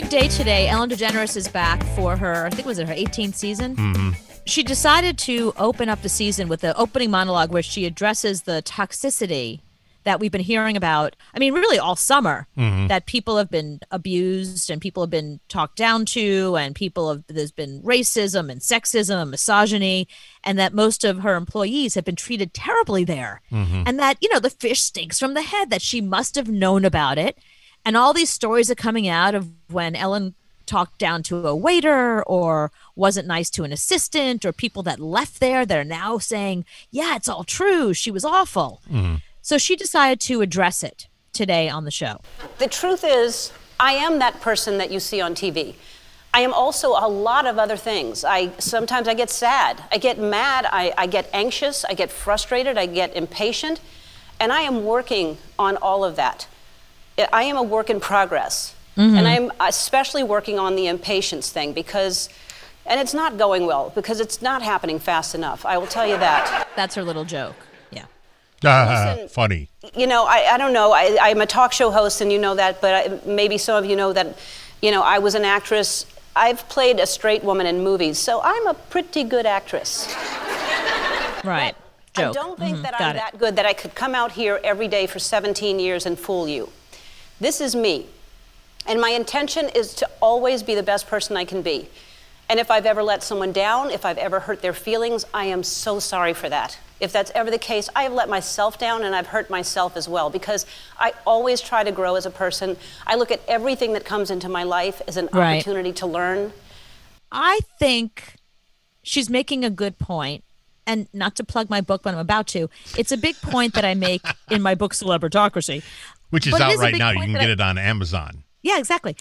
big day today. Ellen DeGeneres is back for her, I think it was it her 18th season. Mm-hmm. She decided to open up the season with the opening monologue where she addresses the toxicity that we've been hearing about. I mean, really all summer Mm-hmm. that people have been abused and people have been talked down to, and people have there's been racism and sexism and misogyny, and that most of her employees have been treated terribly there, and that you know the fish stinks from the head. That she must have known about it, and all these stories are coming out of when Ellen talked down to a waiter or wasn't nice to an assistant or people that left there that are now saying, yeah, it's all true. She was awful. Mm-hmm. So she decided to address it today on the show. The truth is, I am that person that you see on TV. I am also a lot of other things. I sometimes I get sad, I get mad, I, I get anxious, I get frustrated, I get impatient, and I am working on all of that. I- I am a work in progress, and I'm especially working on the impatience thing because, and it's not going well because it's not happening fast enough. I will tell you that. That's her little joke. Yeah. Ah, Listen- funny. you know, I, I don't know. I, I'm a talk show host, and you know that, but I, maybe some of you know that, you know, I was an actress. I've played a straight woman in movies, so I'm a pretty good actress. Right. I Joke. don't think Mhm, that got I'm it. that good that I could come out here every day for 17 years and fool you. This is me. And my intention is to always be the best person I can be. And if I've ever let someone down, if I've ever hurt their feelings, I am so sorry for that. If that's ever the case, I have let myself down and I've hurt myself as well because I always try to grow as a person. I look at everything that comes into my life as an Right. opportunity to learn. I think she's making a good point, and not to plug my book, but I'm about to. It's a big point that I make in my book, Celebritocracy. Which is But out right now. You can get I- it on Amazon. Yeah, exactly.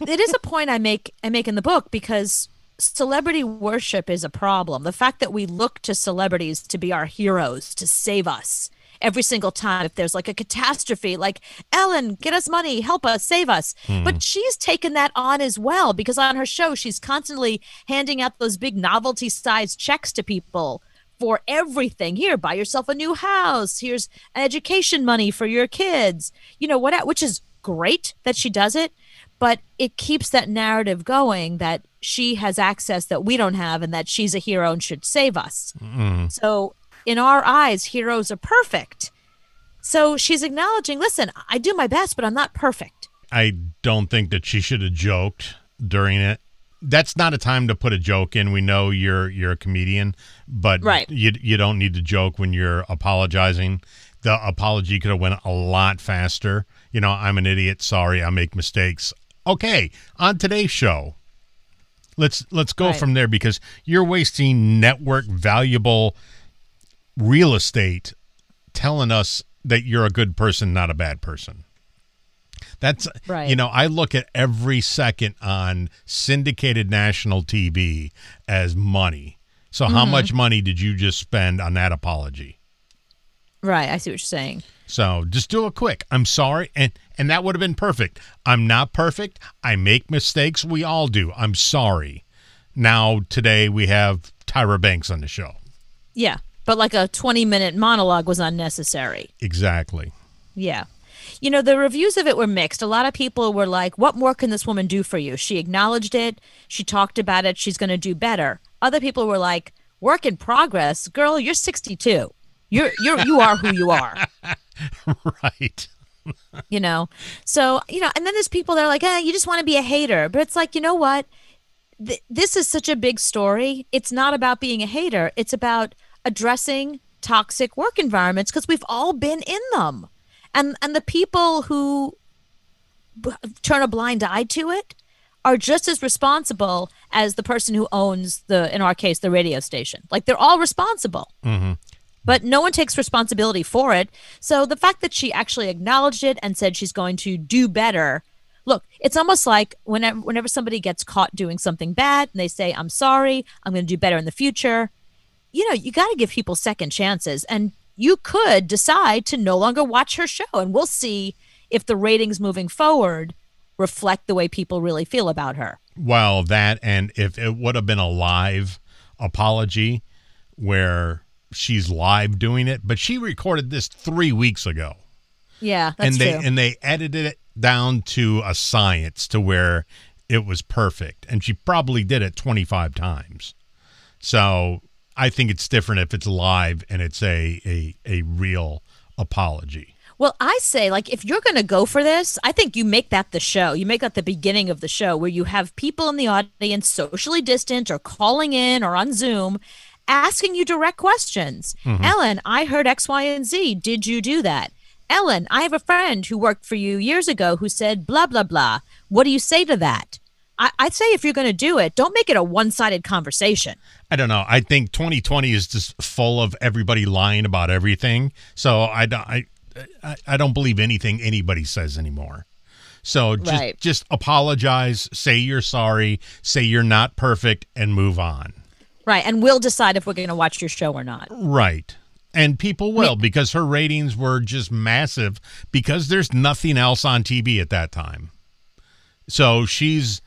it is a point I make I make in the book because celebrity worship is a problem. The fact that we look to celebrities to be our heroes to save us every single time if there's like a catastrophe like Ellen, get us money, help us, save us. Hmm. But she's taken that on as well because on her show she's constantly handing out those big novelty sized checks to people for everything. Here, buy yourself a new house. Here's education money for your kids. You know what? Which is great that she does it, but it keeps that narrative going that she has access that we don't have, and that she's a hero and should save us. Mm-hmm. So, in our eyes, heroes are perfect. So she's acknowledging, listen, I do my best, but I'm not perfect. I don't think that she should have joked during it. That's not a time to put a joke in. We know you're you're a comedian, but Right. you you don't need to joke when you're apologizing. The apology could have went a lot faster. You know, I'm an idiot. Sorry, I make mistakes. Okay, on today's show, let's let's go Right. from there because you're wasting network valuable real estate telling us that you're a good person, not a bad person. That's Right. you know, I look at every second on syndicated national TV as money. So Mm-hmm. how much money did you just spend on that apology? Right. I see what you're saying. So just do it quick. I'm sorry, and and that would have been perfect. I'm not perfect. I make mistakes. We all do. I'm sorry. Now today we have Tyra Banks on the show. Yeah. But like a 20 minute monologue was unnecessary. Exactly. Yeah. You know, the reviews of it were mixed. A lot of people were like, what more can this woman do for you? She acknowledged it. She talked about it. She's going to do better. Other people were like, work in progress. Girl, you're 62. You're, you're, you are who you are, right. you know? So, you know, and then there's people that are like, eh, you just want to be a hater. But it's like, you know what? Th- this is such a big story. It's not about being a hater, it's about addressing toxic work environments because we've all been in them. And, and the people who b- turn a blind eye to it are just as responsible as the person who owns the in our case the radio station. Like they're all responsible. Mm-hmm. But no one takes responsibility for it. So the fact that she actually acknowledged it and said she's going to do better look it's almost like whenever whenever somebody gets caught doing something bad and they say i'm sorry i'm going to do better in the future you know, you got to give people second chances. And you could decide to no longer watch her show. And we'll see if the ratings moving forward reflect the way people really feel about her. Well, that and if it would have been a live apology where she's live doing it, but she recorded this three weeks ago. Yeah, that's and they true. and they edited it down to a science to where it was perfect. And she probably did it 25 times. So I think it's different if it's live and it's a, a, a real apology. Well, I say, like, if you're going to go for this, I think you make that the show. You make that the beginning of the show where you have people in the audience socially distant or calling in or on Zoom asking you direct questions. Mm-hmm. Ellen, I heard X, Y, and Z. Did you do that? Ellen, I have a friend who worked for you years ago who said blah, blah, blah. What do you say to that? I, I'd say if you're going to do it, don't make it a one sided conversation. I don't know. I think 2020 is just full of everybody lying about everything. So I, don't- I, I, I don't believe anything anybody says anymore. So just Right. just apologize, say you're sorry, say you're not perfect, and move on. Right. And we'll decide if we're going to watch your show or not. Right. And people will because her ratings were just massive because there's nothing else on TV at that time. So she's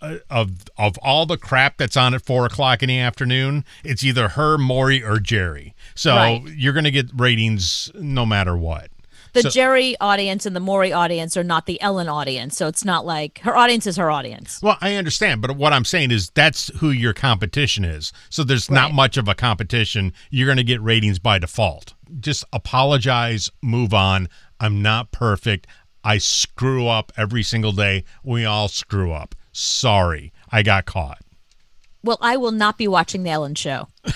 Uh, of of all the crap that's on at four o'clock in the afternoon, it's either her, Maury, or Jerry. So Right. you're going to get ratings no matter what. The So- Jerry audience and the Maury audience are not the Ellen audience. So it's not like her audience is her audience. Well, I understand, but what I'm saying is that's who your competition is. So there's not much of a competition. You're going to get ratings by default. Just apologize, move on. I'm not perfect. I screw up every single day. We all screw up. Sorry, I got caught. Well, I will not be watching the Ellen show.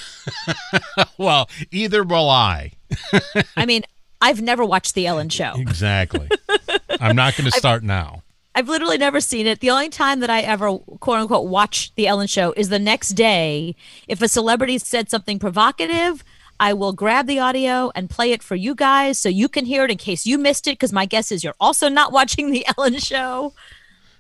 Well, either will I. I mean, I've never watched the Ellen show. Exactly. I'm not going to start now. I've literally never seen it. The only time that I ever quote unquote watch the Ellen show is the next day. If a celebrity said something provocative, I will grab the audio and play it for you guys so you can hear it in case you missed it. Because my guess is you're also not watching the Ellen show.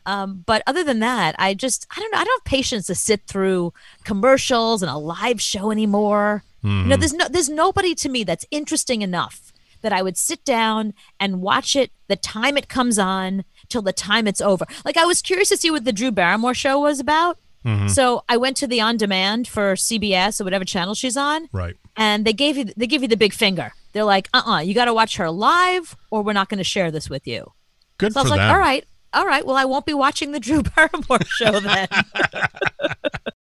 Um, but other than that, I just I don't know. I don't have patience to sit through commercials and a live show anymore. You know, there's no there's nobody to me that's interesting enough that I would sit down and watch it the time it comes on till the time it's over. Like I was curious to see what the Drew Barrymore show was about. So I went to the on demand for CBS or whatever channel she's on, Right. and they gave you they give you the big finger. They're like, uh uh you got to watch her live, or we're not going to share this with you. Good So I was like, them. all right, all right. Well, I won't be watching the Drew Barrymore show then.